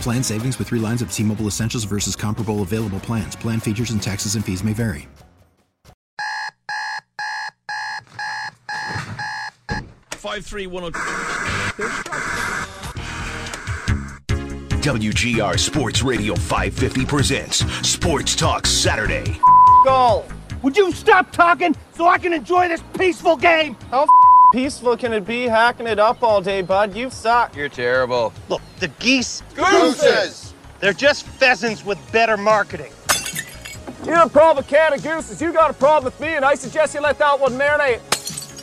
Plan savings with three lines of T Mobile Essentials versus comparable available plans. Plan features and taxes and fees may vary. Five three one oh- zero. WGR Sports Radio 550 presents Sports Talk Saturday. Goal. Would you stop talking so I can enjoy this peaceful game? How f- peaceful can it be hacking it up all day, bud? You suck. You're terrible. Look, the geese. Gooses! They're just pheasants with better marketing. You got a problem with Canada Gooses. You got a problem with me, and I suggest you let that one marinate.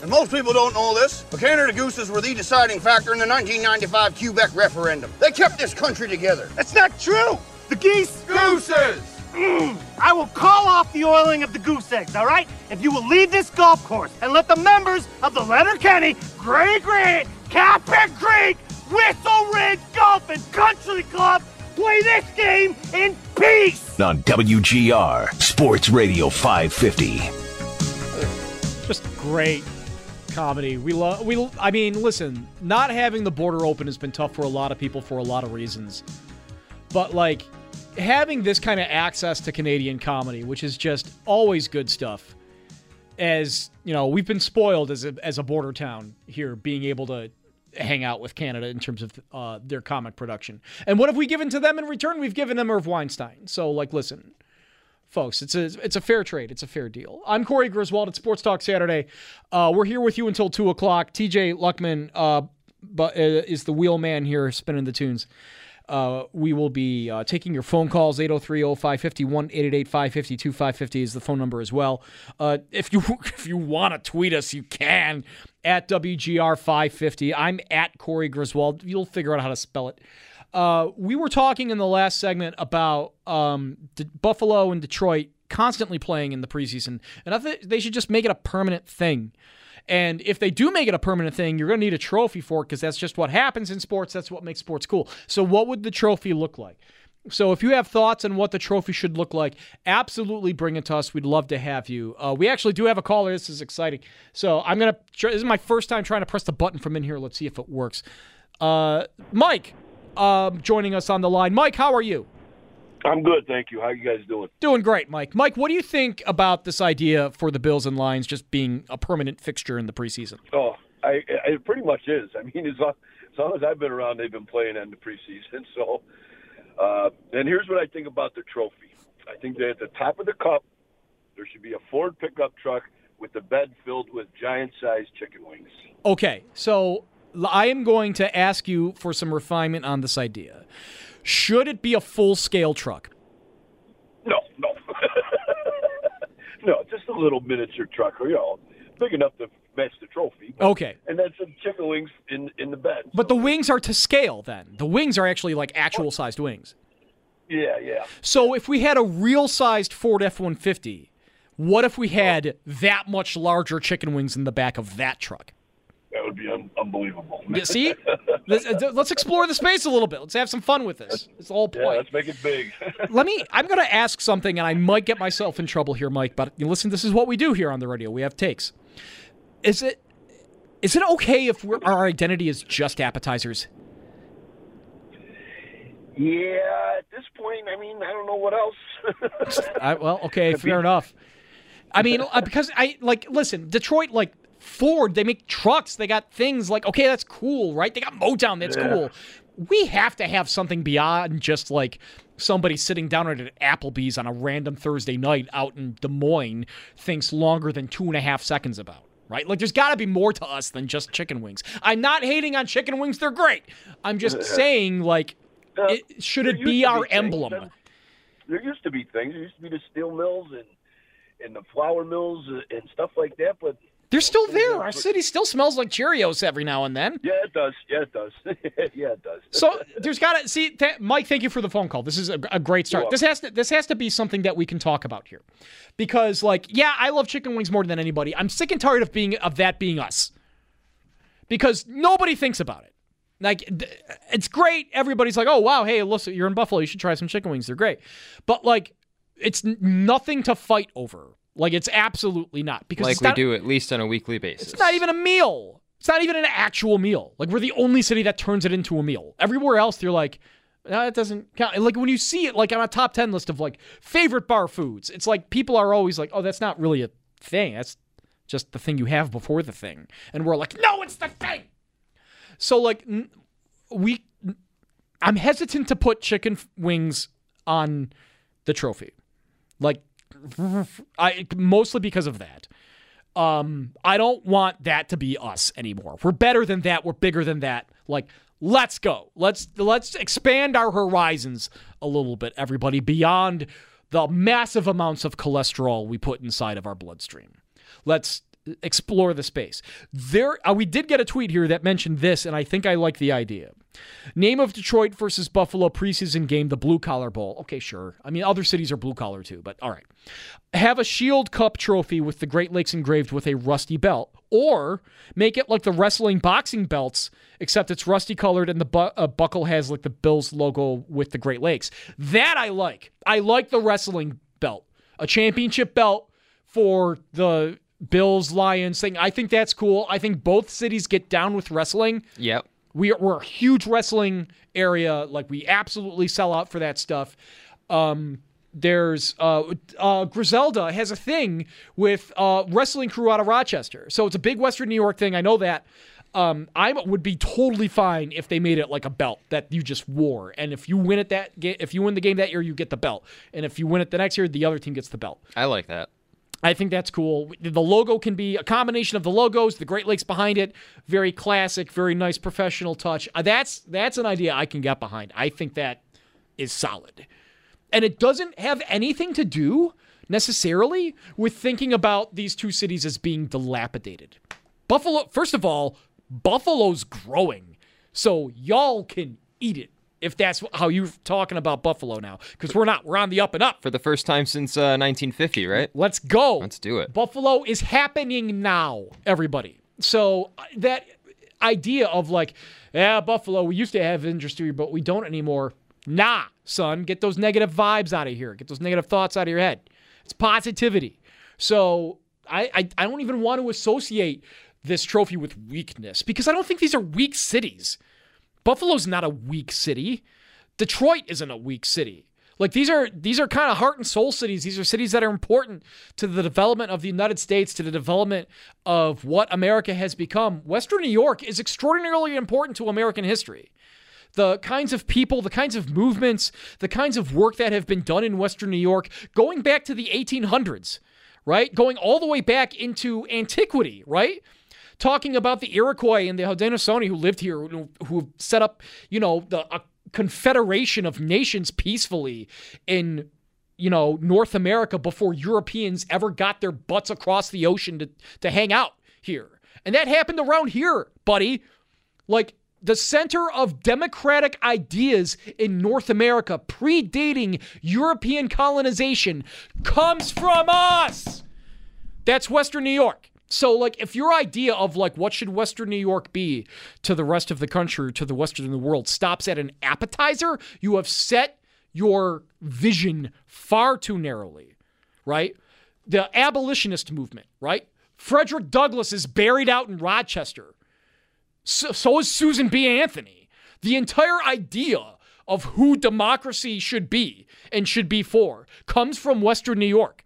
And most people don't know this, but Canada Gooses were the deciding factor in the 1995 Quebec referendum. They kept this country together. That's not true. The geese. Gooses! I will call off the oiling of the goose eggs, all right? If you will leave this golf course and let the members of the Letterkenny, Gray Grant, Capit Creek, Whistle Ridge Golf and Country Club play this game in peace. On WGR Sports Radio 550. Just great comedy. We love. We. I mean, listen. Not having the border open has been tough for a lot of people for a lot of reasons. But like having this kind of access to Canadian comedy, which is just always good stuff. As you know, we've been spoiled as a as a border town here, being able to hang out with Canada in terms of uh, their comic production. And what have we given to them in return? We've given them Irv Weinstein. So, like, listen, folks, it's a it's a fair trade. It's a fair deal. I'm Corey Griswold at Sports Talk Saturday. Uh, we're here with you until two o'clock. TJ Luckman, uh, but uh, is the wheel man here spinning the tunes. Uh, we will be uh, taking your phone calls 803-0550 1-888-550-2550 is the phone number as well. Uh, if you if you want to tweet us, you can at WGR550. I'm at Corey Griswold. You'll figure out how to spell it. Uh, we were talking in the last segment about um, Buffalo and Detroit constantly playing in the preseason, and I think they should just make it a permanent thing. And if they do make it a permanent thing, you're going to need a trophy for it because that's just what happens in sports. That's what makes sports cool. So, what would the trophy look like? So, if you have thoughts on what the trophy should look like, absolutely bring it to us. We'd love to have you. Uh, we actually do have a caller. This is exciting. So, I'm going to, this is my first time trying to press the button from in here. Let's see if it works. Uh, Mike, um, joining us on the line. Mike, how are you? I'm good, thank you. How you guys doing? Doing great, Mike. Mike, what do you think about this idea for the Bills and Lions just being a permanent fixture in the preseason? Oh, I, it pretty much is. I mean, as long, as long as I've been around, they've been playing in the preseason. So, uh, and here's what I think about the trophy. I think that at the top of the cup, there should be a Ford pickup truck with the bed filled with giant-sized chicken wings. Okay, so I am going to ask you for some refinement on this idea. Should it be a full-scale truck? No, no, no, just a little miniature truck, you know, big enough to match the trophy. Okay. and then some chicken wings in in the bed. But the wings are to scale then. The wings are actually like actual sized wings. Yeah, yeah. So if we had a real sized Ford F 150, what if we had that much larger chicken wings in the back of that truck? That would be un- unbelievable. You see? Let's, uh, let's explore the space a little bit. Let's have some fun with this. It's the whole Yeah, let's make it big. Let me. I'm going to ask something, and I might get myself in trouble here, Mike. But listen, this is what we do here on the radio. We have takes. Is it? Is it okay if we're, our identity is just appetizers? yeah, at this point, I mean, I don't know what else. I, well, okay, fair enough. I mean, uh, because I like listen, Detroit like Ford, they make trucks, they got things like okay, that's cool, right? They got Motown, that's Yeah. cool. we have to have something beyond just like somebody sitting down at an Applebee's on a random Thursday night out in Des Moines thinks longer than two and a half seconds about. Right? Like, there's got to be more to us than just chicken wings. I'm not hating on chicken wings, they're great. I'm just saying, like, Uh, it, should it be our things, emblem? There used to be things. There used to be the steel mills and and the flour mills and stuff like that. But They're still there. Our city still smells like Cheerios every now and then. yeah, it does. Yeah, it does. yeah, it does. So there's got to see, th- Mike. Thank you for the phone call. This is a, a great start. This has to this has to be something that we can talk about here, because like, yeah, I love chicken wings more than anybody. I'm sick and tired of being of that being us, because nobody thinks about it. Like, it's great. Everybody's like, oh wow, hey, listen, you're in Buffalo, you should try some chicken wings. They're great, but like, it's nothing to fight over. Like, it's absolutely not because like we not, do at least on a weekly basis. it's not even a meal. It's not even an actual meal. Like we're the only city that turns it into a meal. Everywhere else, they're like, no, it doesn't count. Like when you see it, like on a top ten list of like favorite bar foods, it's like people are always like, oh, that's not really a thing. That's just the thing you have before the thing. And we're like, no, it's the thing. So like we, I'm hesitant to put chicken wings on the trophy, like I mostly because of that. Um, I don't want that to be us anymore. We're better than that. We're bigger than that. Like, let's go. Let's let's expand our horizons a little bit, everybody, beyond the massive amounts of cholesterol we put inside of our bloodstream. Let's explore the space. There, uh, we did get a tweet here that mentioned this, and I think I like the idea. Name of Detroit versus Buffalo preseason game, the Blue Collar Bowl. Okay, sure. I mean, other cities are blue collar too, but all right. Have a Shield Cup trophy with the Great Lakes engraved with a rusty belt, or make it like the wrestling boxing belts, except it's rusty colored and the bu- uh, buckle has like the Bills logo with the Great Lakes. That I like. I like the wrestling belt, a championship belt for the Bills Lions thing. I think that's cool. I think both cities get down with wrestling. Yep. We are, we're a huge wrestling area. Like we absolutely sell out for that stuff. Um, there's uh, uh, Griselda has a thing with uh, wrestling crew out of Rochester, so it's a big Western New York thing. I know that. Um, I would be totally fine if they made it like a belt that you just wore, and if you win it that ga- if you win the game that year, you get the belt, and if you win it the next year, the other team gets the belt. I like that. I think that's cool. The logo can be a combination of the logos, the Great Lakes behind it. Very classic, very nice professional touch. Uh, That's that's an idea I can get behind. I think that is solid. And it doesn't have anything to do necessarily with thinking about these two cities as being dilapidated. Buffalo, first of all, Buffalo's growing. So y'all can eat it if that's how you're talking about Buffalo now. Because we're not. We're on the up and up. For the first time since uh, 1950, right? Let's go. Let's do it. Buffalo is happening now, everybody. So uh, that idea of like, yeah, Buffalo, we used to have industry, but we don't anymore. Nah, son, get those negative vibes out of here. Get those negative thoughts out of your head. It's positivity. So I, I, I don't even want to associate this trophy with weakness because I don't think these are weak cities. Buffalo's not a weak city. Detroit isn't a weak city. Like these are these are kind of heart and soul cities. These are cities that are important to the development of the United States, to the development of what America has become. Western New York is extraordinarily important to American history. The kinds of people, the kinds of movements, the kinds of work that have been done in Western New York going back to the 1800s, right? Going all the way back into antiquity, right? Talking about the Iroquois and the Haudenosaunee who lived here, who, who set up, you know, the a confederation of nations peacefully in, you know, North America before Europeans ever got their butts across the ocean to, to hang out here. And that happened around here, buddy. Like the center of democratic ideas in North America, predating European colonization, comes from us. That's Western New York. So, like, if your idea of like what should Western New York be to the rest of the country, to the Western the world, stops at an appetizer, you have set your vision far too narrowly, right? The abolitionist movement, right? Frederick Douglass is buried out in Rochester. So, so is Susan B. Anthony. The entire idea of who democracy should be and should be for comes from Western New York.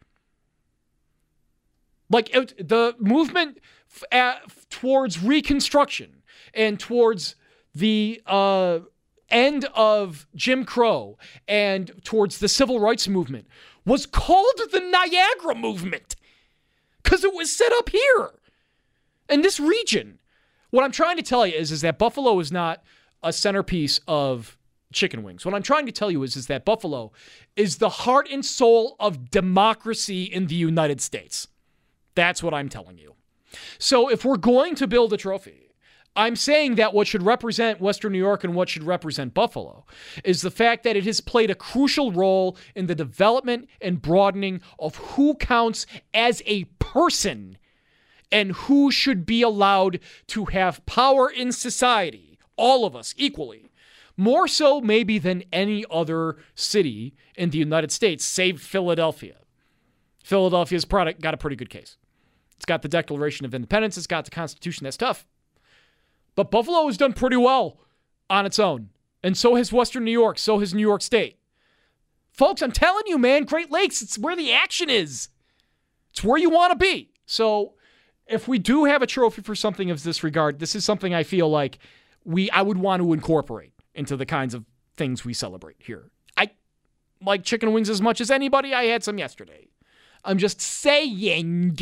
Like it, the movement f- at, towards Reconstruction and towards the uh, end of Jim Crow and towards the civil rights movement was called the Niagara movement because it was set up here in this region. What I'm trying to tell you is, is that Buffalo is not a centerpiece of chicken wings. What I'm trying to tell you is, is that Buffalo is the heart and soul of democracy in the United States. That's what I'm telling you. So if we're going to build a trophy, I'm saying that what should represent Western New York and what should represent Buffalo is the fact that it has played a crucial role in the development and broadening of who counts as a person and who should be allowed to have power in society, all of us equally. More so, maybe, than any other city in the United States, save Philadelphia. Philadelphia's product got a pretty good case. It's got the Declaration of Independence, it's got the Constitution, that's tough. But Buffalo has done pretty well on its own. And so has Western New York, so has New York State. Folks, I'm telling you, man, Great Lakes, it's where the action is. It's where you want to be. So if we do have a trophy for something of this regard, this is something I feel like we I would want to incorporate into the kinds of things we celebrate here. I like chicken wings as much as anybody. I had some yesterday. I'm just saying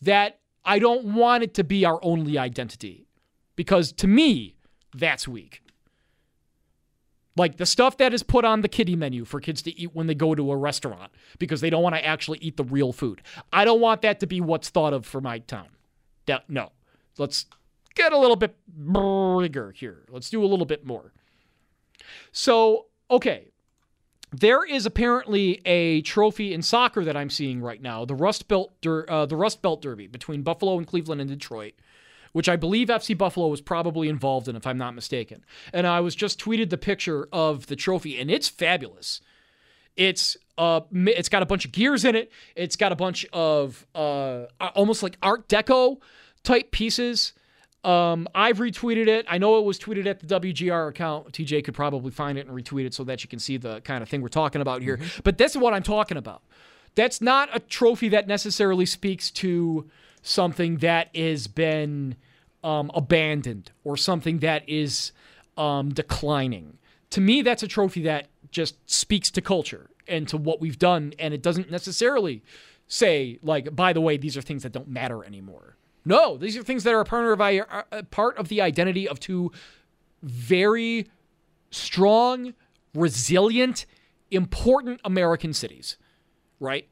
that I don't want it to be our only identity because to me, that's weak. Like the stuff that is put on the kiddie menu for kids to eat when they go to a restaurant because they don't want to actually eat the real food. I don't want that to be what's thought of for my town. No. Let's get a little bit bigger here. Let's do a little bit more. So, okay. There is apparently a trophy in soccer that I'm seeing right now, the Rust Belt uh, the Rust Belt Derby between Buffalo and Cleveland and Detroit which I believe FC Buffalo was probably involved in, if I'm not mistaken. And I was just tweeted the picture of the trophy, and it's fabulous. It's uh, it's got a bunch of gears in it. It's got a bunch of uh, almost like Art Deco type pieces. Um, I've retweeted it. I know it was tweeted at the WGR account. TJ could probably find it and retweet it so that you can see the kind of thing we're talking about here. Mm-hmm. But that's what I'm talking about. That's not a trophy that necessarily speaks to something that has been um, abandoned or something that is um, declining. To me, that's a trophy that just speaks to culture and to what we've done, and it doesn't necessarily say, like, by the way, these are things that don't matter anymore. No, these are things that are part of, the identity of two very strong, resilient, important American cities, right?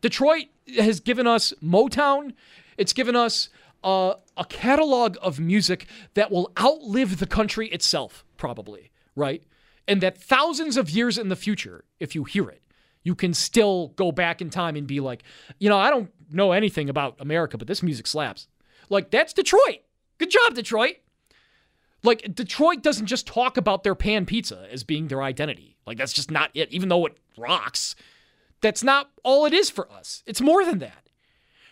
Detroit has given us Motown. It's given us uh, a catalog of music that will outlive the country itself, probably, right? And that thousands of years in the future, if you hear it, you can still go back in time and be like, you know, I don't know anything about America, but this music slaps. Like, that's Detroit. Good job, Detroit. Like, Detroit doesn't just talk about their pan pizza as being their identity. Like, that's just not it, even though it rocks. That's not all it is for us. It's more than that.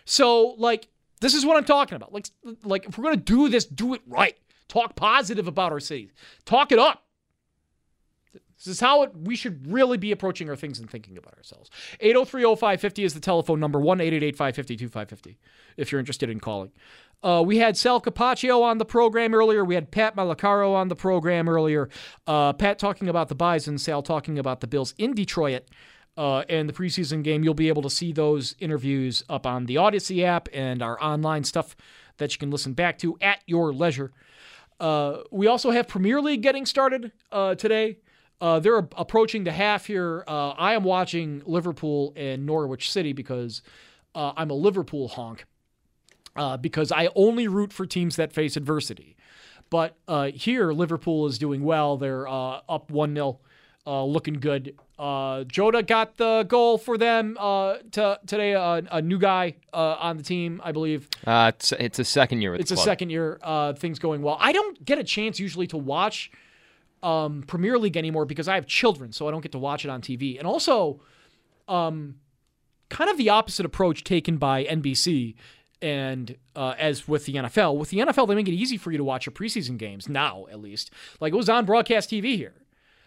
So, like, this is what I'm talking about. Like, like if we're gonna do this, do it right. Talk positive about our city. Talk it up. This is how it, we should really be approaching our things and thinking about ourselves. 803-0550 is the telephone number, 1-888-550-2550, if you're interested in calling. Uh, we had Sal Capaccio on the program earlier. We had Pat Malacaro on the program earlier. Uh, Pat talking about the Bison, Sal talking about the Bills in Detroit uh, and the preseason game. You'll be able to see those interviews up on the Audacy app and our online stuff that you can listen back to at your leisure. Uh, we also have Premier League getting started uh, today. Uh, they're approaching the half here. Uh, I am watching Liverpool and Norwich City because uh, I'm a Liverpool honk. because I only root for teams that face adversity. But here, Liverpool is doing well. They're up 1 0 uh, looking good. Uh, Jota got the goal for them uh, to, today. Uh, a new guy uh, on the team, I believe. Uh, it's, it's a second year. it's a second year. Uh, things going well. I don't get a chance usually to watch um, Premier League anymore because I have children, so I don't get to watch it on TV. And also, um, kind of the opposite approach taken by NBC and uh, as with the NFL. With the NFL, they make it easy for you to watch your preseason games now, at least. Like it was on broadcast TV here.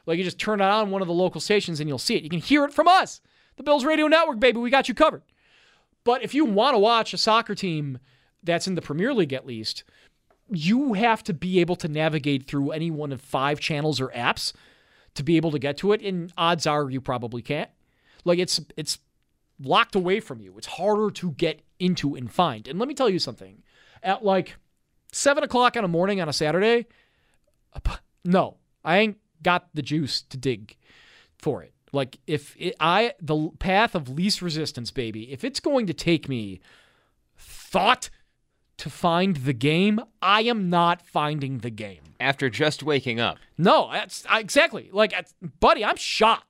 Like you just turn it on one of the local stations and you'll see it. You can hear it from us. The Bills Radio Network, baby. We got you covered. But if you want to watch a soccer team that's in the Premier League at least, you have to be able to navigate through any one of five channels or apps to be able to get to it, and odds are you probably can't. Like it's it's locked away from you. It's harder to get into and find. And let me tell you something. At like seven o'clock in the morning on a Saturday, uh, no, I ain't got the juice to dig for it. Like if it, I the path of least resistance, baby, if it's going to take me thought to find the game, I am not finding the game. After just waking up. No, that's exactly. Like, buddy, I'm shot.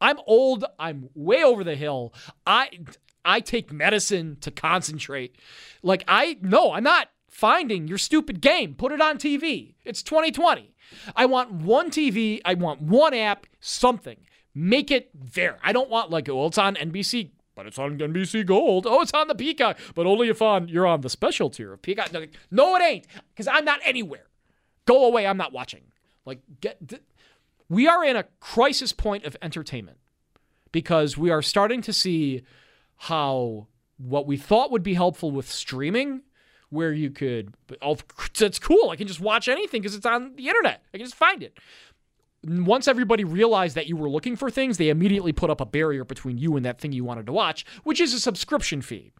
I'm old. I'm way over the hill. I I take medicine to concentrate. Like I no, I'm not finding your stupid game. Put it on TV. It's 2020. I want one TV. I want one app. Something. Make it there. I don't want like oh, it's on NBC but it's on NBC Gold. Oh, it's on the Peacock, but only if on you're on the special tier of Peacock. No, it ain't, because I'm not anywhere. Go away. I'm not watching. Like, get. We are in a crisis point of entertainment because we are starting to see how what we thought would be helpful with streaming, where you could, oh, that's cool. I can just watch anything because it's on the internet. I can just find it once everybody realized that you were looking for things, they immediately put up a barrier between you and that thing you wanted to watch, which is a subscription fee.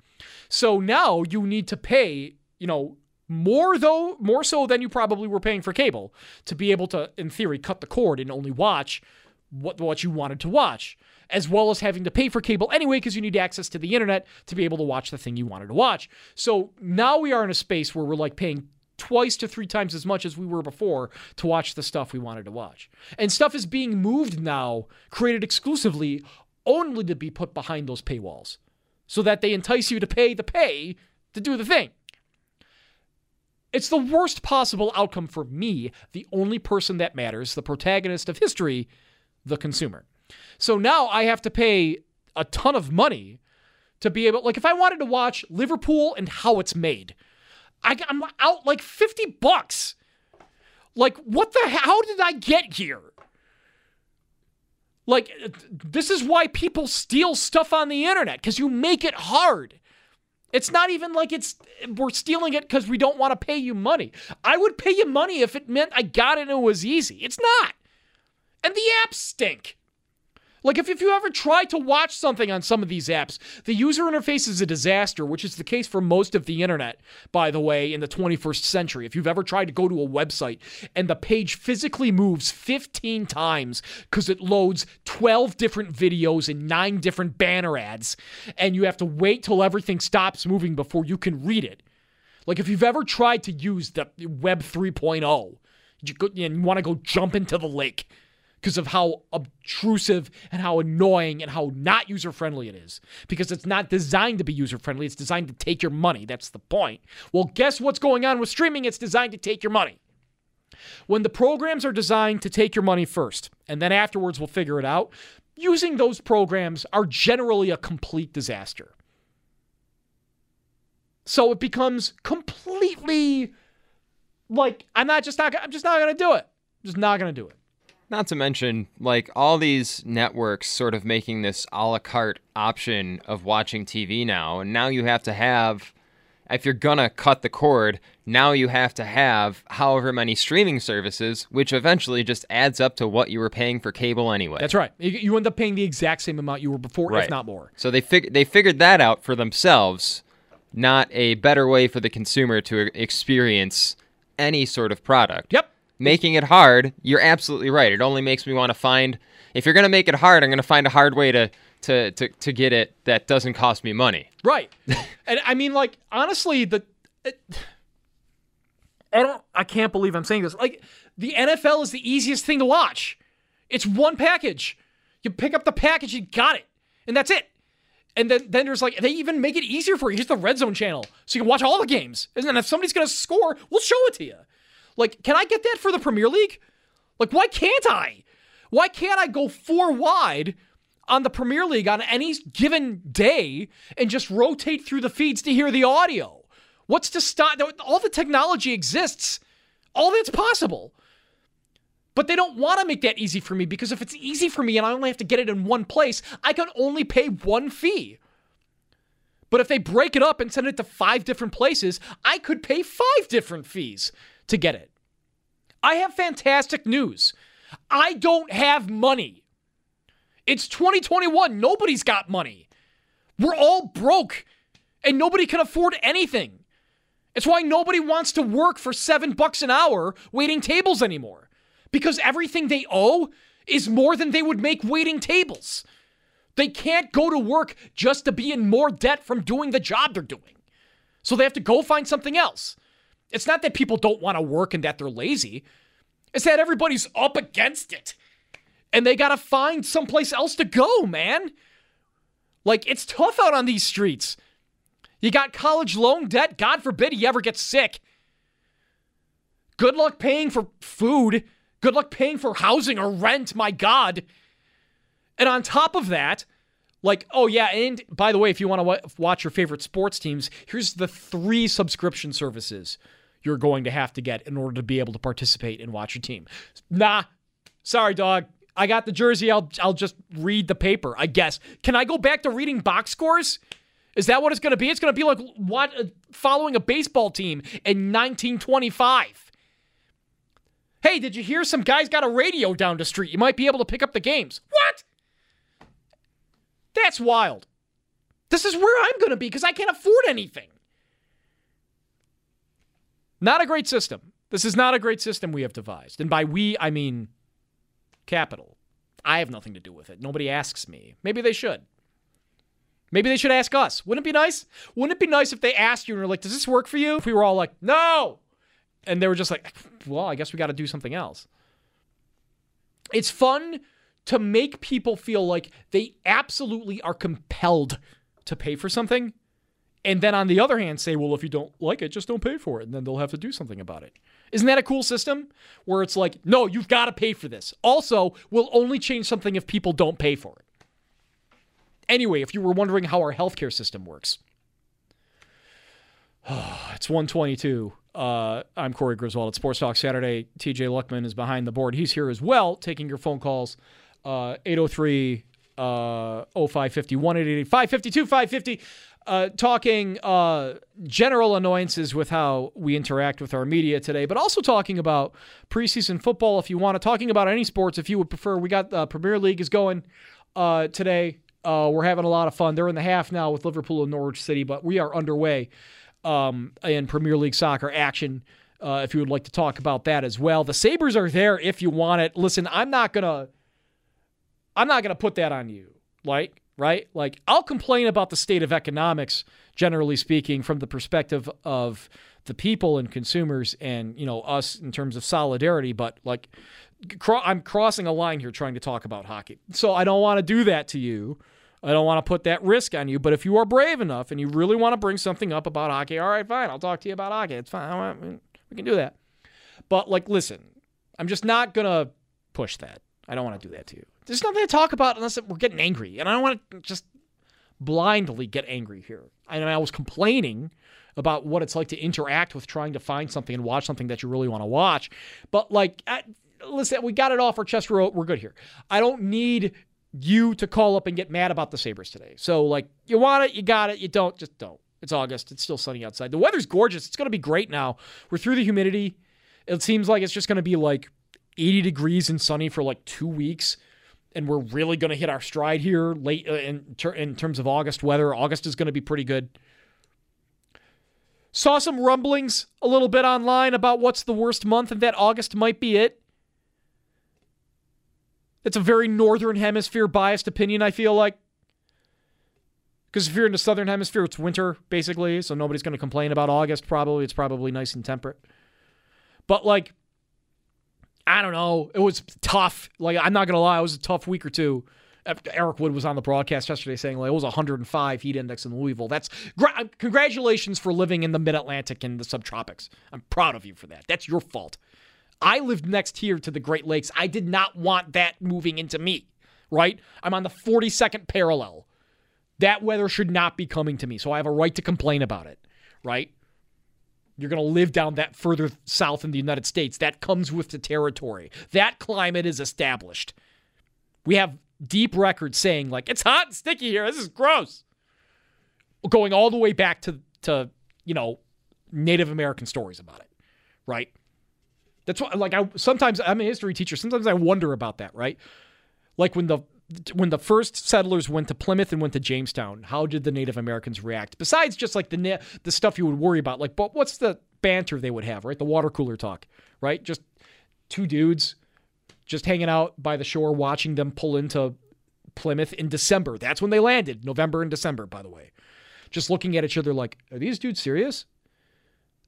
So now you need to pay, you know, more though, more so than you probably were paying for cable to be able to, in theory, cut the cord and only watch what what you wanted to watch, as well as having to pay for cable anyway because you need access to the internet to be able to watch the thing you wanted to watch. So now we are in a space where we're like paying twice to three times as much as we were before to watch the stuff we wanted to watch. And stuff is being moved now, created exclusively only to be put behind those paywalls so that they entice you to pay the pay to do the thing. It's the worst possible outcome for me, the only person that matters, the protagonist of history, the consumer. So now I have to pay a ton of money to be able, like, if I wanted to watch Liverpool and how it's made, I, I'm out like 50 bucks. Like, what the hell? How did I get here? Like, uh, this is why people steal stuff on the internet because you make it hard. It's not even like it's we're stealing it because we don't want to pay you money. I would pay you money if it meant I got it and it was easy. It's not. And the apps stink. Like if, if you ever try to watch something on some of these apps, the user interface is a disaster, which is the case for most of the internet, by the way, in the 21st century. If you've ever tried to go to a website and the page physically moves 15 times because it loads 12 different videos and nine different banner ads, and you have to wait till everything stops moving before you can read it. Like if you've ever tried to use the Web 3.0, you, and you want to go jump into the lake because of how obtrusive and how annoying and how not user friendly it is. Because it's not designed to be user friendly, it's designed to take your money. That's the point. Well, guess what's going on with streaming? It's designed to take your money. When the programs are designed to take your money first, and then afterwards we'll figure it out, using those programs are generally a complete disaster. So it becomes completely like I'm not just not I'm just not going to do it. I'm just not going to do it. Not to mention, like, all these networks sort of making this a la carte option of watching TV now. And now you have to have, if you're gonna cut the cord, now you have to have however many streaming services, which eventually just adds up to what you were paying for cable anyway. That's right. You end up paying the exact same amount you were before, right. if not more. So they, fig- they figured that out for themselves, not a better way for the consumer to experience any sort of product. Yep making it hard, you're absolutely right. It only makes me want to find if you're going to make it hard, I'm going to find a hard way to to to to get it that doesn't cost me money. Right. and I mean like honestly the it, I don't I can't believe I'm saying this. Like the NFL is the easiest thing to watch. It's one package. You pick up the package, you got it. And that's it. And then, then there's like they even make it easier for you. Here's the red zone channel. So you can watch all the games. And then if somebody's gonna score, we'll show it to you. Like, can I get that for the Premier League? Like, why can't I? Why can't I go four wide on the Premier League on any given day and just rotate through the feeds to hear the audio? What's to stop? All the technology exists. All that's possible. But they don't want to make that easy for me because if it's easy for me and I only have to get it in one place, I can only pay one fee. But if they break it up and send it to five different places, I could pay five different fees to get it. I have fantastic news. I don't have money. It's 2021. Nobody's got money. We're all broke and nobody can afford anything. It's why nobody wants to work for seven bucks an hour waiting tables anymore because everything they owe is more than they would make waiting tables. They can't go to work just to be in more debt from doing the job they're doing. So they have to go find something else. It's not that people don't want to work and that they're lazy, it's that everybody's up against it. And they got to find someplace else to go, man. Like, it's tough out on these streets. You got college loan debt. God forbid you ever get sick. Good luck paying for food. Good luck paying for housing or rent, my God. And on top of that, like, oh yeah, and by the way, if you want to watch your favorite sports teams, here's the three subscription services you're going to have to get in order to be able to participate and watch your team. Nah, sorry, dog. I got the jersey. I'll I'll just read the paper. I guess. Can I go back to reading box scores? Is that what it's going to be? It's going to be like what uh, following a baseball team in 1925. Hey, did you hear some guys got a radio down the street? You might be able to pick up the games. What? That's wild. This is where I'm going to be because I can't afford anything. Not a great system. This is not a great system we have devised. And by we, I mean capital. I have nothing to do with it. Nobody asks me. Maybe they should. Maybe they should ask us. Wouldn't it be nice? Wouldn't it be nice if they asked you and were like, does this work for you? If we were all like, no. And they were just like, well, I guess we got to do something else. It's fun to make people feel like they absolutely are compelled to pay for something. And then on the other hand, say, well, if you don't like it, just don't pay for it. And then they'll have to do something about it. Isn't that a cool system? Where it's like, no, you've got to pay for this. Also, we'll only change something if people don't pay for it. Anyway, if you were wondering how our healthcare system works, it's 122. Uh, I'm Corey Griswold at Sports Talk Saturday. TJ Luckman is behind the board. He's here as well, taking your phone calls. Uh, 803 uh, 0550 552 550. Uh, talking uh, general annoyances with how we interact with our media today, but also talking about preseason football. If you want to, talking about any sports, if you would prefer, we got uh, Premier League is going uh, today. Uh, we're having a lot of fun. They're in the half now with Liverpool and Norwich City, but we are underway um, in Premier League soccer action. If you would like to talk about that as well, the Sabres are there if you want it. Listen, I'm not gonna, I'm not gonna put that on you. Like, right? Like, I'll complain about the state of economics, generally speaking, from the perspective of the people and consumers, and you know us in terms of solidarity. But like, I'm crossing a line here, trying to talk about hockey. So I don't want to do that to you. I don't want to put that risk on you, but if you are brave enough and you really want to bring something up about hockey, all right, fine. I'll talk to you about hockey. It's fine. We can do that. But, like, listen, I'm just not going to push that. I don't want to do that to you. There's nothing to talk about unless we're getting angry. And I don't want to just blindly get angry here. I mean, I was complaining about what it's like to interact with trying to find something and watch something that you really want to watch. But, like, listen, we got it off our chest. We're, we're good here. I don't need you to call up and get mad about the Sabres today. So, like, you want it, you got it. You don't, just don't. It's August. It's still sunny outside. The weather's gorgeous. It's going to be great now. We're through the humidity. It seems like it's just going to be like 80 degrees and sunny for like two weeks. And we're really going to hit our stride here late uh, in, ter- in terms of August weather. August is going to be pretty good. Saw some rumblings a little bit online about what's the worst month and that August might be it. It's a very northern hemisphere biased opinion, I feel like. Because if you're in the southern hemisphere, it's winter, basically, so nobody's going to complain about August, probably. It's probably nice and temperate. But, like, I don't know. It was tough. Like, I'm not to lie, it was a tough week or two. Eric Wood was on the broadcast yesterday saying like it was 105 heat index in Louisville. That's gra- uh, congratulations for living in the mid Atlantic and the subtropics. I'm proud of you for that. That's your fault. I lived next here to the Great Lakes. I did not want that moving into me, right? I'm on the 42nd parallel. That weather should not be coming to me. So I have a right to complain about it, right? You're going to live down that further south in the United States. That comes with the territory. That climate is established. We have deep records saying, like, it's hot and sticky here. This is gross. going all the way back to to you know Native American stories about it, right? That's what like I sometimes I'm a history teacher. Sometimes I wonder about that, right? Like when the when the first settlers went to Plymouth and went to Jamestown, how did the Native Americans react? Besides just like the the stuff you would worry about, like but what's the banter they would have, right? The water cooler talk, right? Just two dudes just hanging out by the shore, watching them pull into Plymouth in December. That's when they landed, November and December, by the way. Just looking at each other like, are these dudes serious?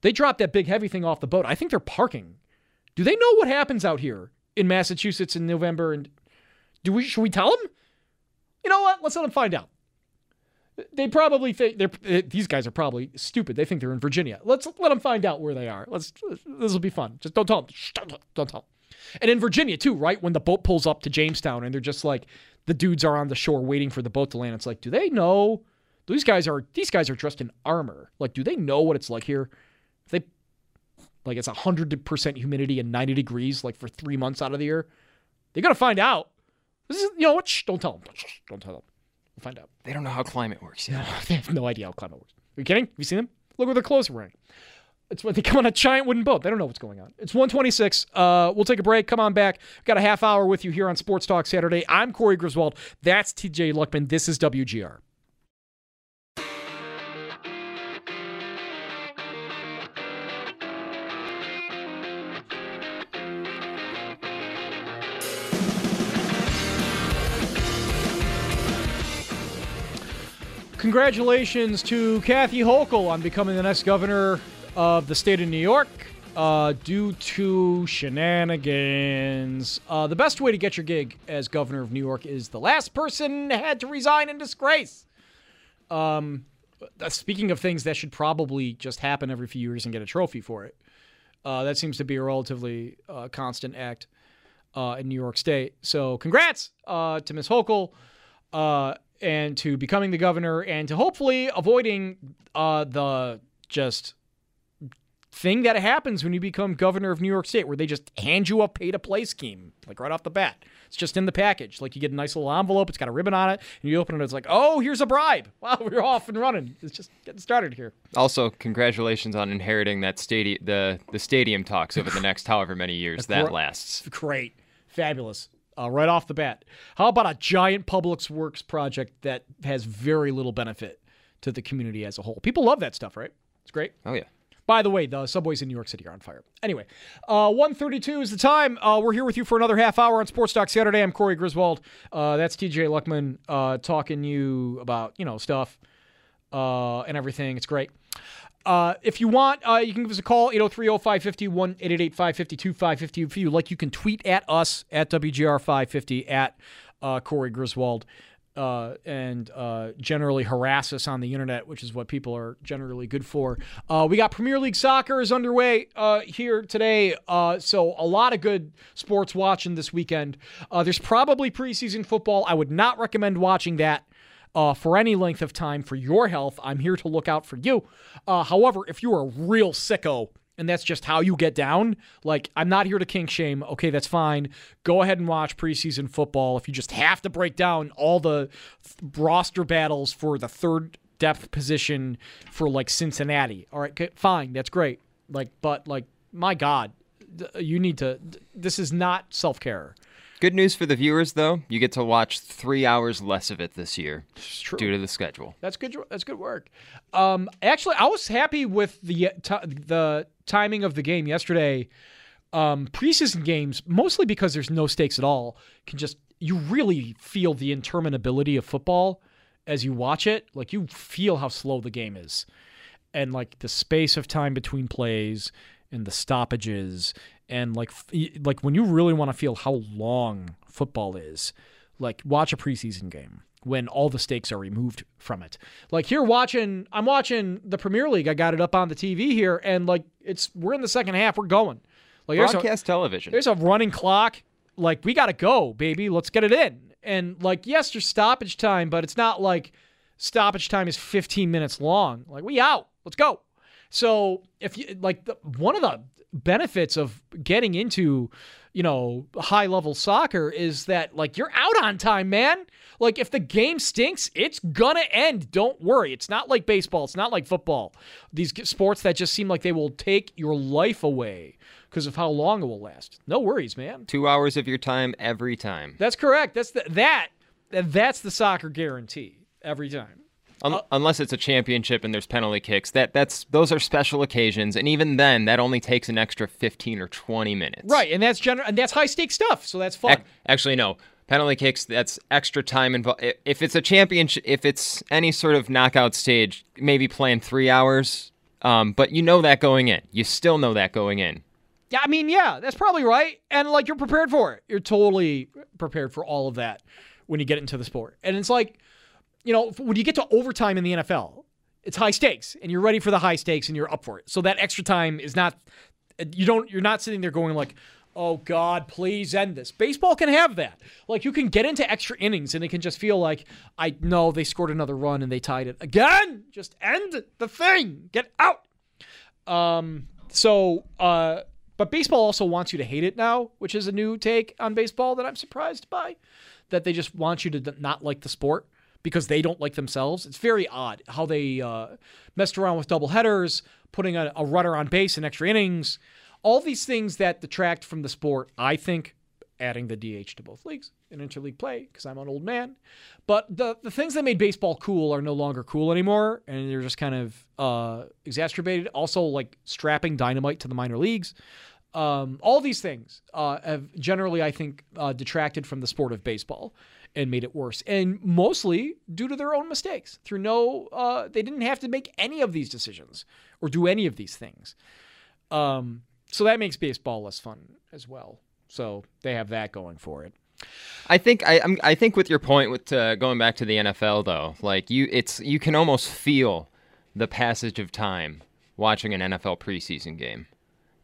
They dropped that big heavy thing off the boat. I think they're parking. Do they know what happens out here in Massachusetts in November? And do we should we tell them? You know what? Let's let them find out. They probably think they're eh, these guys are probably stupid. They think they're in Virginia. Let's let them find out where they are. Let's this will be fun. Just don't tell them. Don't, don't tell them. And in Virginia too, right? When the boat pulls up to Jamestown and they're just like the dudes are on the shore waiting for the boat to land. It's like, do they know? These guys are these guys are dressed in armor. Like, do they know what it's like here? If they like it's hundred percent humidity and ninety degrees like for three months out of the year. They gotta find out. This is you know what? Shh, don't tell them. Shh, don't tell them. We'll find out. They don't know how climate works yet. No, they have no idea how climate works. Are you kidding? Have you seen them? Look where their clothes are wearing. It's when they come on a giant wooden boat. They don't know what's going on. It's 126. Uh, we'll take a break. Come on back. got a half hour with you here on Sports Talk Saturday. I'm Corey Griswold. That's TJ Luckman. This is WGR. Congratulations to Kathy Hochul on becoming the next governor of the state of New York uh, due to shenanigans. Uh, the best way to get your gig as governor of New York is the last person had to resign in disgrace. Um, uh, speaking of things that should probably just happen every few years and get a trophy for it, uh, that seems to be a relatively uh, constant act uh, in New York State. So, congrats to Ms. Hochul and to becoming the governor and to hopefully avoiding uh, the just thing that happens when you become governor of New York State, where they just hand you a pay to play scheme, like right off the bat. It's just in the package. Like you get a nice little envelope, it's got a ribbon on it, and you open it, it's like, oh, here's a bribe. Wow, we're off and running. It's just getting started here. Also, congratulations on inheriting that stadium, the the stadium talks over the next however many years that lasts. Great, fabulous. Uh, right off the bat. How about a giant public works project that has very little benefit to the community as a whole? People love that stuff, right? It's great. Oh yeah. By the way, the subways in New York City are on fire. Anyway, uh, 132 is the time. Uh, we're here with you for another half hour on Sports Talk Saturday. I'm Corey Griswold. Uh, that's TJ Luckman uh, talking you about, you know, stuff uh, and everything. It's great. Uh, if you want, uh, you can give us a call, 803-0550, 1-888-550-2550. If you like, you can tweet at us, at WGR550, at uh, Corey Griswold uh, and uh, generally harass us on the internet, which is what people are generally good for. We got Premier League soccer is underway here today, so a lot of good sports watching this weekend. There's probably preseason football. I would not recommend watching that. Uh, for any length of time for your health, I'm here to look out for you. Uh, however, if you're a real sicko and that's just how you get down. Like, I'm not here to kink shame. Okay, that's fine. Go ahead and watch preseason football. If you just have to break down all the th- roster battles for the third depth position for like Cincinnati, all right, fine. That's great. Like, but like, my God, you need to. This is not self care. Good news for the viewers, though. You get to watch three hours less of it this year due to the schedule. That's good. That's good work. Um, actually, I was happy with the t- the timing of the game yesterday. Um, preseason games, mostly because there's no stakes at all, can just you really feel the interminability of football as you watch it. Like you feel how slow the game is, and like the space of time between plays and the stoppages and like like when you really want to feel how long football is, like watch a preseason game when all the stakes are removed from it. Like here watching I'm watching the Premier League. I got it up on the TV here and like it's we're in the second half, we're going. Like broadcast a, television. There's a running clock. Like we got to go, baby. Let's get it in. And like yes, there's stoppage time, but it's not like stoppage time is 15 minutes long. Like we out. Let's go. So if you like the, one of the benefits of getting into you know, high level soccer is that like you're out on time, man. Like if the game stinks, it's gonna end. Don't worry. It's not like baseball. It's not like football. These sports that just seem like they will take your life away because of how long it will last. No worries, man. Two hours of your time every time. That's correct. That's the, that. That's the soccer guarantee every time. Uh, unless it's a championship and there's penalty kicks, that that's those are special occasions, and even then, that only takes an extra fifteen or twenty minutes. Right, and that's general, and that's high stakes stuff, so that's fun. actually, no penalty kicks. That's extra time involved. If it's a championship, if it's any sort of knockout stage, maybe playing three hours. Um, but you know that going in. You still know that going in. Yeah, I mean, yeah, that's probably right, and like you're prepared for it. You're totally prepared for all of that when you get into the sport, and it's like you know, when you get to overtime in the NFL, it's high stakes and you're ready for the high stakes and you're up for it. So that extra time is not you don't you're not sitting there going like, "Oh god, please end this." Baseball can have that. Like you can get into extra innings and it can just feel like, "I know they scored another run and they tied it again. Just end the thing. Get out." Um so uh but baseball also wants you to hate it now, which is a new take on baseball that I'm surprised by. That they just want you to not like the sport because they don't like themselves. It's very odd how they uh, messed around with double headers, putting a, a runner on base in extra innings, all these things that detract from the sport. I think adding the DH to both leagues in interleague play because I'm an old man. But the the things that made baseball cool are no longer cool anymore, and they're just kind of uh, exacerbated. Also, like strapping dynamite to the minor leagues. Um, all these things uh, have generally, I think, uh, detracted from the sport of baseball and made it worse. And mostly due to their own mistakes. Through no, uh, they didn't have to make any of these decisions or do any of these things. Um, so that makes baseball less fun as well. So they have that going for it. I think I I'm, i think with your point with uh, going back to the NFL though, like you, it's you can almost feel the passage of time watching an NFL preseason game.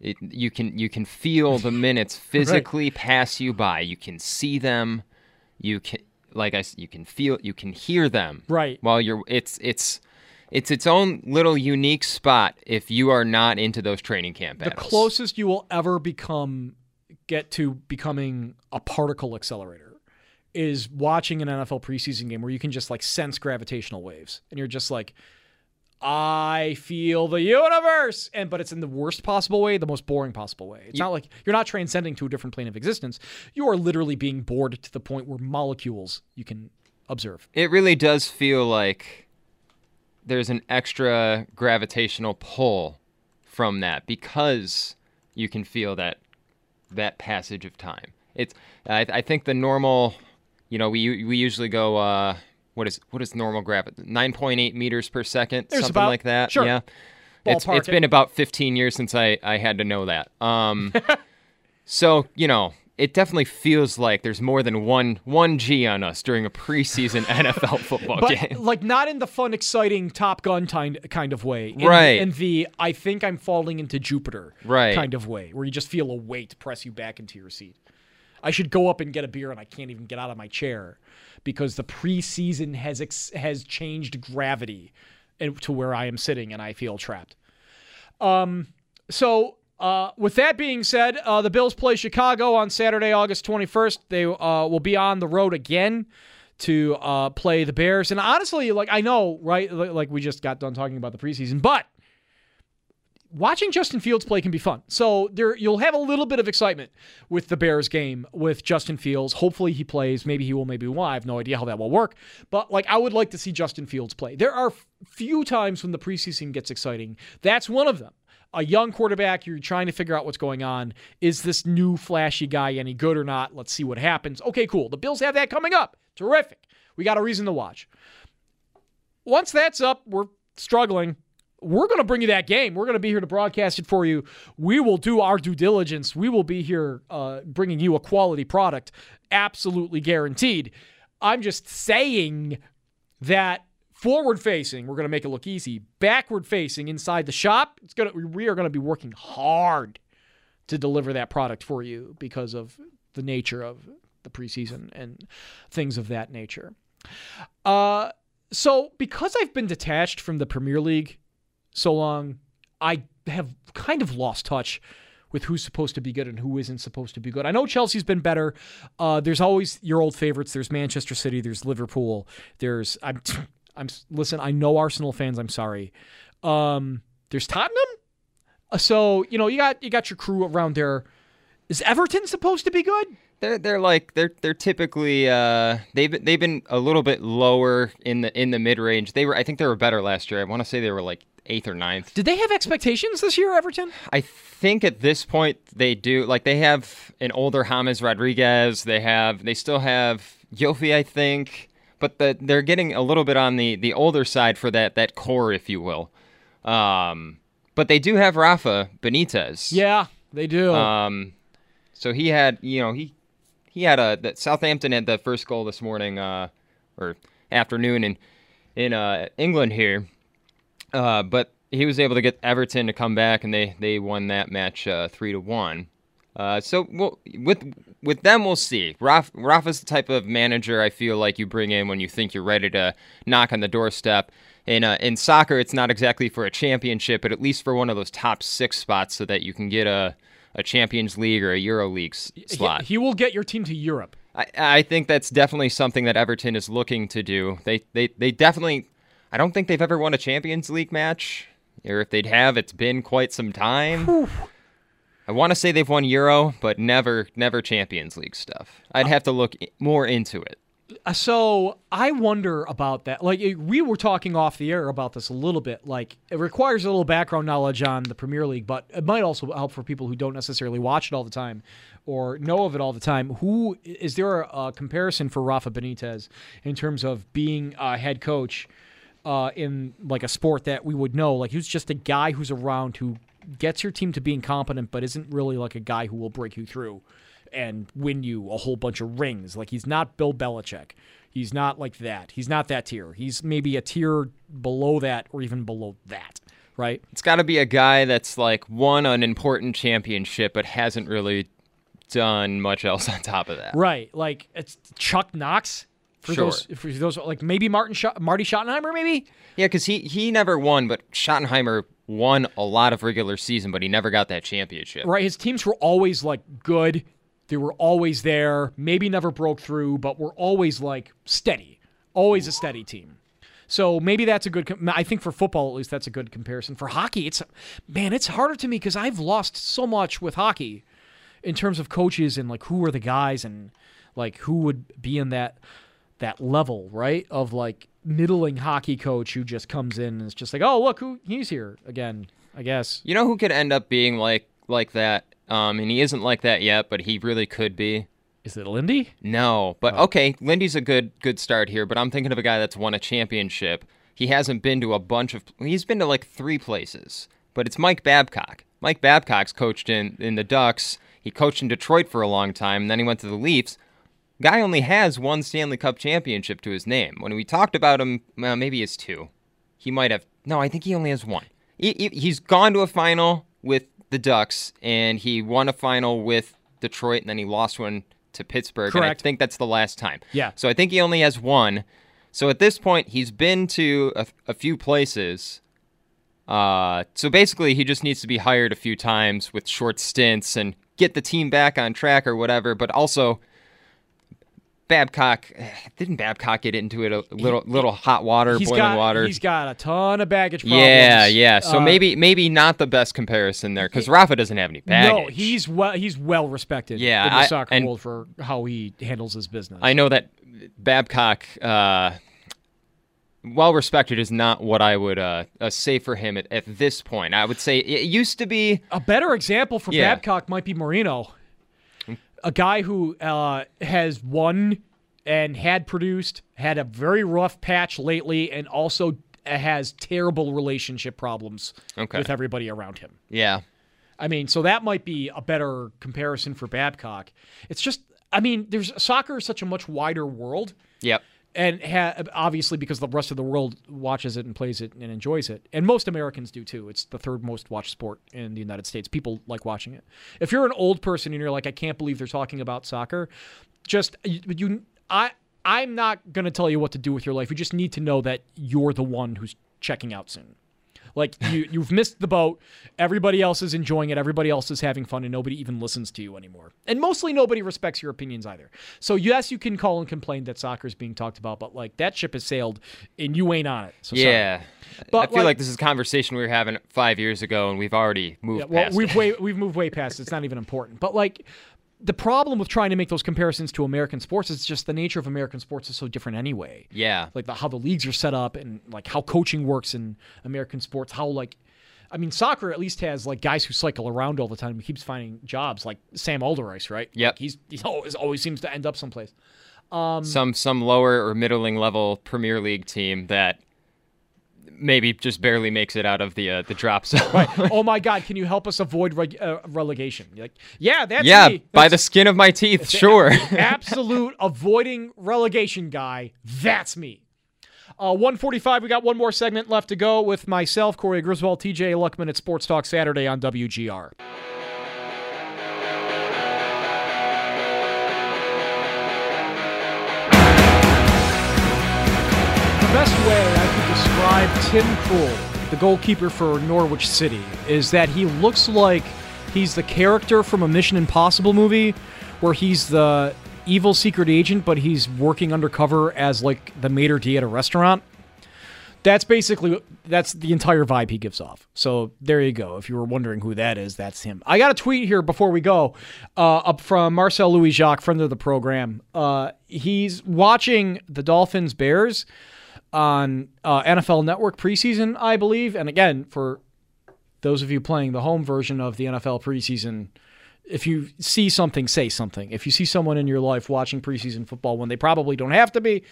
It, you can you can feel the minutes physically right. pass you by. You can see them you can like I you can feel you can hear them right while you're it's it's it's its own little unique spot if you are not into those training camp battles. The closest you will ever become get to becoming a particle accelerator is watching an NFL preseason game where you can just like sense gravitational waves and you're just like I feel the universe. And but it's in the worst possible way, the most boring possible way. It's you, not like you're not transcending to a different plane of existence. You are literally being bored to the point where molecules you can observe. It really does feel like there's an extra gravitational pull from that because you can feel that that passage of time. It's I, I think the normal, you know, we we usually go uh, what is what is normal gravity? Nine point eight meters per second, There's something about, like that. Sure. Yeah. It's, it's been about 15 years since I, I had to know that. Um, so you know, it definitely feels like there's more than one one G on us during a preseason NFL football but, game. Like not in the fun, exciting Top Gun kind kind of way. In, right. In the I think I'm falling into Jupiter right. kind of way, where you just feel a weight press you back into your seat. I should go up and get a beer, and I can't even get out of my chair because the preseason has ex- has changed gravity to where I am sitting and I feel trapped. Um, so uh, with that being said, uh, the Bills play Chicago on Saturday, August 21st. They uh, will be on the road again to uh, play the Bears. And honestly, like I know, right? Like we just got done talking about the preseason, but watching Justin Fields play can be fun. So there you'll have a little bit of excitement with the Bears game with Justin Fields. Hopefully he plays. Maybe he will, maybe he won't. I have no idea how that will work. But like I would like to see Justin Fields play. There are few times when the preseason gets exciting. That's one of them. A young quarterback, you're trying to figure out what's going on. Is this new flashy guy any good or not? Let's see what happens. Okay, cool. The Bills have that coming up. Terrific. We got a reason to watch. Once that's up, we're struggling we're going to bring you that game. We're going to be here to broadcast it for you. We will do our due diligence. We will be here uh, bringing you a quality product, absolutely guaranteed. I'm just saying that forward facing, we're going to make it look easy. Backward facing inside the shop, it's going to we are going to be working hard to deliver that product for you because of the nature of the preseason and things of that nature. Uh, so because I've been detached from the Premier League so long, I have kind of lost touch with who's supposed to be good and who isn't supposed to be good. I know Chelsea's been better. Uh, there's always your old favorites. There's Manchester City. There's Liverpool. There's I'm I'm listen. I know Arsenal fans. I'm sorry. Um, there's Tottenham. Uh, so you know you got you got your crew around there. Is Everton supposed to be good? They're they're like they're they're typically uh they've they've been a little bit lower in the in the mid range. They were I think they were better last year. I want to say they were like eighth or ninth. Did they have expectations this year, Everton? I think at this point they do. Like they have an older James Rodriguez. They have they still have Yofi, I think, but the, they're getting a little bit on the the older side for that that core, if you will. Um, but they do have Rafa Benitez. Yeah, they do. Um, so he had you know he he had a that Southampton had the first goal this morning uh, or afternoon in in uh, England here, uh, but he was able to get Everton to come back and they they won that match uh, three to one. Uh, so we'll, with with them, we'll see. Raf, Rafa's the type of manager I feel like you bring in when you think you're ready to knock on the doorstep. In uh, in soccer, it's not exactly for a championship, but at least for one of those top six spots, so that you can get a a Champions League or a Euro League s- slot. He, he will get your team to Europe. I, I think that's definitely something that Everton is looking to do. They they they definitely. I don't think they've ever won a Champions League match, or if they'd have, it's been quite some time. I want to say they've won Euro, but never never Champions League stuff. I'd have to look more into it. Uh, So I wonder about that. Like we were talking off the air about this a little bit. Like it requires a little background knowledge on the Premier League, but it might also help for people who don't necessarily watch it all the time or know of it all the time. Who is there a comparison for Rafa Benitez in terms of being a head coach uh, in like a sport that we would know? Like who's just a guy who's around who gets your team to being competent, but isn't really like a guy who will break you through and win you a whole bunch of rings. Like he's not Bill Belichick. He's not like that. He's not that tier. He's maybe a tier below that or even below that, right? It's got to be a guy that's like won an important championship, but hasn't really done much else on top of that. Right. Like it's Chuck Knox for Sure. those for those like maybe Martin Sch- Marty Schottenheimer maybe? Yeah, because he he never won, but Schottenheimer won a lot of regular season, but he never got that championship. Right. His teams were always like good. They were always there. Maybe never broke through, but were always like steady. Always a steady team. So maybe that's a good. Com- I think for football at least that's a good comparison. For hockey, it's man, it's harder to me because I've lost so much with hockey in terms of coaches and like who are the guys and like who would be in that that level, right? Of like middling hockey coach who just comes in and is just like, oh look who he's here again. I guess. You know who could end up being like like that? Um, and he isn't like that yet, but he really could be. Is it Lindy? No, but okay, Lindy's a good good start here. But I'm thinking of a guy that's won a championship. He hasn't been to a bunch of. He's been to like three places, but it's Mike Babcock. Mike Babcock's coached in in the Ducks. He coached in Detroit for a long time, and then he went to the Leafs. Guy only has one Stanley Cup championship to his name. When we talked about him, well, maybe it's two. He might have. No, I think he only has one. He, he- he's gone to a final with the Ducks, and he won a final with Detroit, and then he lost one to Pittsburgh. And I think that's the last time. Yeah. So I think he only has one. So at this point, he's been to a, a few places. Uh, so basically, he just needs to be hired a few times with short stints and get the team back on track or whatever. But also, Babcock didn't Babcock get into it a little little hot water, He's boiling got water. he's got a ton of baggage problems. yeah, yeah. So Uh, maybe maybe not the best comparison there because Rafa doesn't have any baggage. No, he's well he's well respected Yeah, in the I- soccer world for how he handles his business. I know that Babcock, uh, well respected, is not what I would uh, uh, say for him at, at this point. I would say it used to be. A better example for Yeah. Babcock might be Mourinho, a guy who uh, has won and had produced, had a very rough patch lately, and also has terrible relationship problems Okay. with everybody around him. Yeah. I mean, so that might be a better comparison for Babcock. It's just, I mean, there's soccer is such a much wider world. Yep. And ha- obviously because the rest of the world watches it and plays it and enjoys it, and most Americans do too. It's the third most watched sport in the United States. People like watching it. If you're an old person and you're like, I can't believe they're talking about soccer, just you, you I. I'm not going to tell you what to do with your life. You just need to know that you're the one who's checking out soon. Like you, you've missed the boat. Everybody else is enjoying it. Everybody else is having fun, and nobody even listens to you anymore. And mostly nobody respects your opinions either. So yes, you can call and complain that soccer is being talked about, but like that ship has sailed, and you ain't on it. So sorry. yeah. But, I feel like- like, this is a conversation we were having five years ago, and we've already moved Yeah, well, past we've it. way we've moved way past. it. It's not even important. But like the problem with trying to make those comparisons to American sports is just the nature of American sports is so different anyway. Yeah. Like the, how the leagues are set up and like how coaching works in American sports. How like I mean, soccer at least has like guys who cycle around all the time. He keeps finding jobs, like Sam Allardyce, right? Yeah. Like he's he always always seems to end up someplace. Um, some some lower or middling level Premier League team that maybe just barely makes it out of the uh, the drop zone. right. Oh my God! Can you help us avoid reg- uh, relegation? You're like, yeah, that's yeah, me. by the skin of my teeth, sure. absolute avoiding relegation guy. That's me. Uh, 145. We got one more segment left to go with myself, Corey Griswold, TJ Luckman at Sports Talk Saturday on WGR. The best way describe Tim Krul, the goalkeeper for Norwich City, is that he looks like he's the character from a Mission Impossible movie where he's the evil secret agent, but he's working undercover as like the maitre d' at a restaurant. That's basically that's the entire vibe he gives off. So there you go. If you were wondering who that is, that's him. I got a tweet here before we go, uh, up from Marcel Louis Jacques, friend of the program. Uh, he's watching the Dolphins Bears on uh, NFL Network preseason, I believe. And again, for those of you playing the home version of the NFL preseason, if you see something, say something. If you see someone in your life watching preseason football when they probably don't have to be,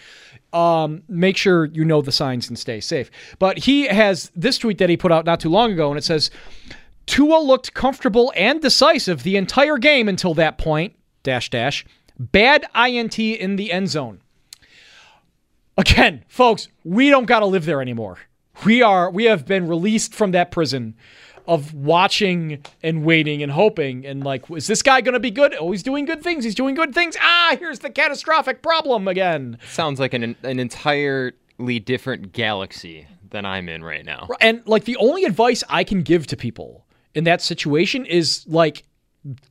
um, make sure you know the signs and stay safe. But he has this tweet that he put out not too long ago, and it says, Tua looked comfortable and decisive the entire game until that point, dash, dash. Bad INT in the end zone. Again, folks, we don't got to live there anymore. We are we have been released from that prison of watching and waiting and hoping and like is this guy going to be good? Oh, he's doing good things. He's doing good things. Ah, here's the catastrophic problem again. Sounds like an an entirely different galaxy than I'm in right now. And like the only advice I can give to people in that situation is like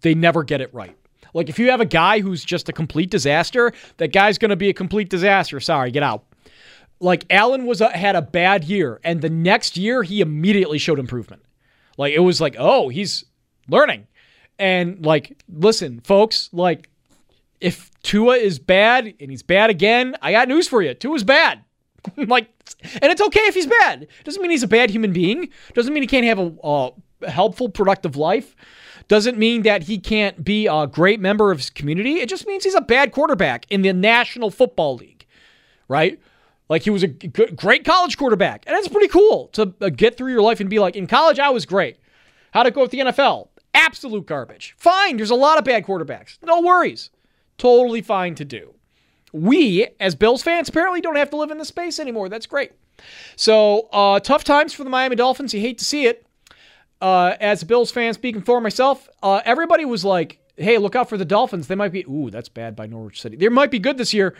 they never get it right. Like if you have a guy who's just a complete disaster, that guy's going to be a complete disaster. Sorry, get out. Like Allen was a, had a bad year, and the next year he immediately showed improvement. Like it was like, oh, he's learning, and like, listen, folks, like if Tua is bad and he's bad again, I got news for you. Tua's bad. like, and it's okay if he's bad. Doesn't mean he's a bad human being. Doesn't mean he can't have a, a helpful, productive life. Doesn't mean that he can't be a great member of his community. It just means he's a bad quarterback in the National Football League, right? Like he was a great college quarterback, and that's pretty cool to uh, get through your life and be like, in college I was great. How'd it go with the NFL? Absolute garbage. Fine. There's a lot of bad quarterbacks. No worries. Totally fine to do. We, as Bills fans, apparently don't have to live in this space anymore. That's great. So, uh, tough times for the Miami Dolphins. You hate to see it. Uh, as Bills fan, speaking for myself, uh, everybody was like, hey, look out for the Dolphins. They might be, ooh, that's bad by Norwich City. They might be good this year.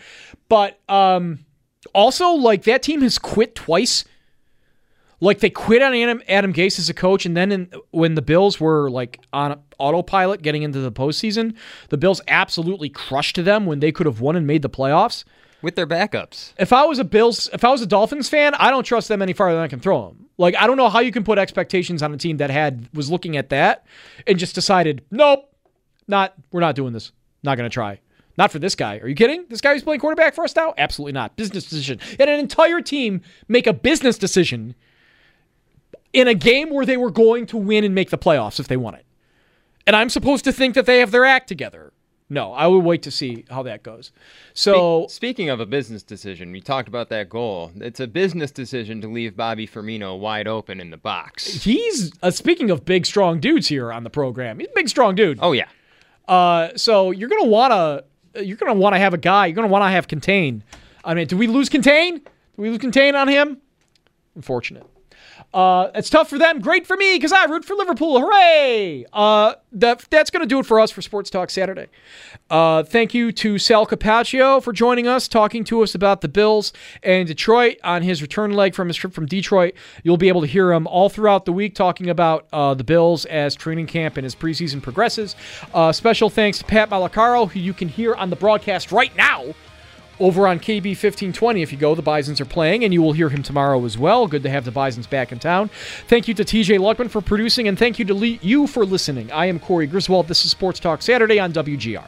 But um, also, like, that team has quit twice. Like, they quit on Adam, Adam Gase as a coach. And then in, when the Bills were, like, on autopilot getting into the postseason, the Bills absolutely crushed them when they could have won and made the playoffs. With their backups. If I was a Bills, if I was a Dolphins fan, I don't trust them any farther than I can throw them. Like I don't know how you can put expectations on a team that had was looking at that and just decided, nope, not we're not doing this. Not going to try. Not for this guy. Are you kidding? This guy who's playing quarterback for us now? Absolutely not. Business decision. And an entire team make a business decision in a game where they were going to win and make the playoffs if they won it. And I'm supposed to think that they have their act together. No, I will wait to see how that goes. So, Spe- speaking of a business decision, we talked about that goal. It's a business decision to leave Bobby Firmino wide open in the box. he's uh, speaking of big, strong dudes here on the program. He's a big, strong dude. Oh yeah. Uh, so you're gonna wanna you're gonna wanna have a guy. You're gonna wanna have contain. I mean, do we lose contain? Do we lose contain on him? Unfortunate. Uh, it's tough for them, great for me because I root for Liverpool. Hooray! Uh, that, that's going to do it for us for Sports Talk Saturday. Uh, thank you to Sal Capaccio for joining us, talking to us about the Bills and Detroit on his return leg from his trip from Detroit. You'll be able to hear him all throughout the week talking about uh, the Bills as training camp and as preseason progresses. Uh, special thanks to Pat Malacaro, who you can hear on the broadcast right now over on KB 1520. If you go, the Bisons are playing, and you will hear him tomorrow as well. Good to have the Bisons back in town. Thank you to TJ Luckman for producing, and thank you to le- you for listening. I am Corey Griswold. This is Sports Talk Saturday on WGR.